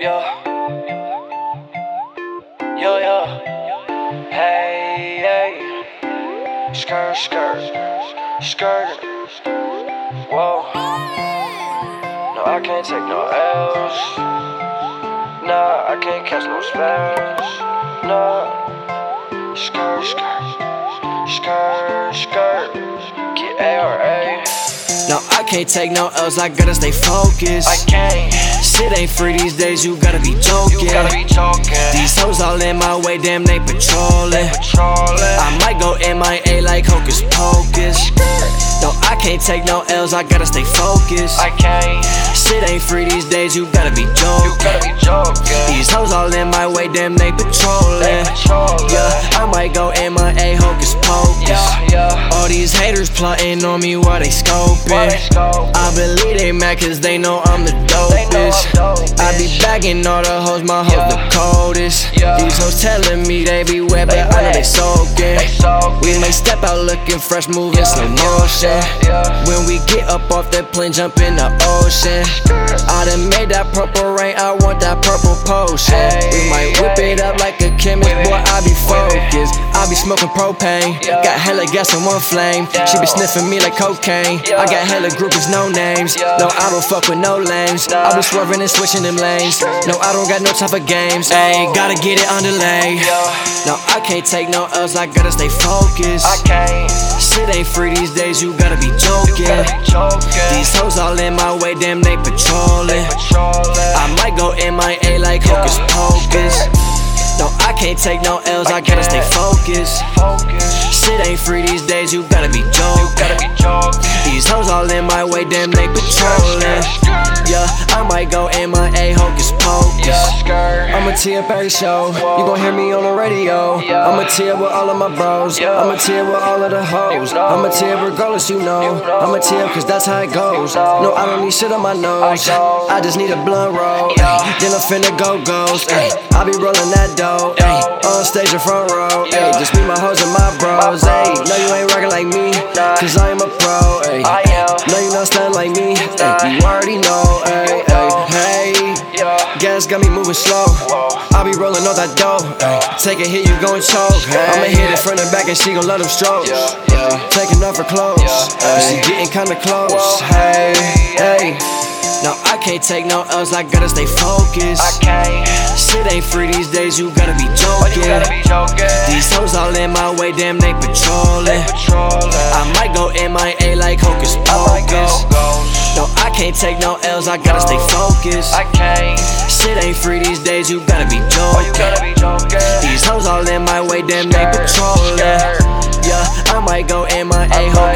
Yeah. Yo, yo. Hey, hey. Skirt, skirt. Skirt. Whoa. No, I can't take no L's. Nah, I can't catch no spells. Nah. Skirt, skirt. Skirt, skirt. Get A or A. No, I can't take no L's, I gotta stay focused. I can't. Shit ain't free these days, you gotta be joking. You gotta be talking. These hoes all in my way, damn, they patrolling. Patrolling. I might go MIA like Hocus Pocus. No, I can't take no L's, I gotta stay focused. I can't. Shit ain't free these days, you gotta be You joking. gotta be joking. These hoes all in my way, damn, they They patrolling. On me while they scoping. Why they scope? I believe they mad cause they know I'm the They know I'm dopest. I be bagging all the hoes, my hoes Yeah. the coldest. Yeah. These hoes telling me they be wet, They but I know they soaking. We may step out looking fresh, moving Yeah, slow motion. When we get up off that plane, jump in the ocean. I done made that purple rain, I want that purple potion. We might whip it up like a chemist, boy, I be focused. I be smoking propane, got hella gas in one flame. She be sniffing me like cocaine. I got hella groupies, no names. No, I don't fuck with no lames. I be swerving and switching them lanes. No, I don't got no time for games. Ayy, gotta get it underlay. No, I can't take no L's, I gotta stay focused. I can't. Shit ain't free these days, you gotta be joking. gotta be joking. These hoes all in my way, damn, they patrolling. Patrolling. I might go MIA like Hocus Pocus. No, I can't take no L's, I gotta stay focused. Focus. Shit ain't free these days, you gotta be You joking. gotta be joking. These hoes all in my way, damn, they patrolling. Yeah, I might go MIA Hocus Pocus. Perry show. You gon' hear me on the radio. I'ma tear with all of my bros. I'ma tear with all of the hoes. I'ma tear regardless, you know. I'm a Tia cause that's how it goes. No, I don't need shit on my nose. I just need a blunt roll. Then I'm finna go ghost. I be rolling that dough. On stage in front row. Just me, my hoes, and my bros. No, you ain't rockin' like me. Cause I am a pro. ay. No, you not stunning like me. You already know. ay, moving slow. I be rolling off that dough. Take a hit, you gon' choke. I'ma hit it front and back, and she gon' let them strokes. Taking off her clothes. She getting kinda close. Hey, hey. No, I can't take no L's, I gotta stay focused. I can't. Shit ain't free these days, you gotta be joking. gotta be joking. These hoes all in my way, damn, they They patrolling. Can't take no L's, I gotta stay focused. I can't. Shit ain't free these days, you gotta be joking. Oh, gotta be joking. These hoes all in my way, damn, they patrolling. Yeah, I might go in my A-hole.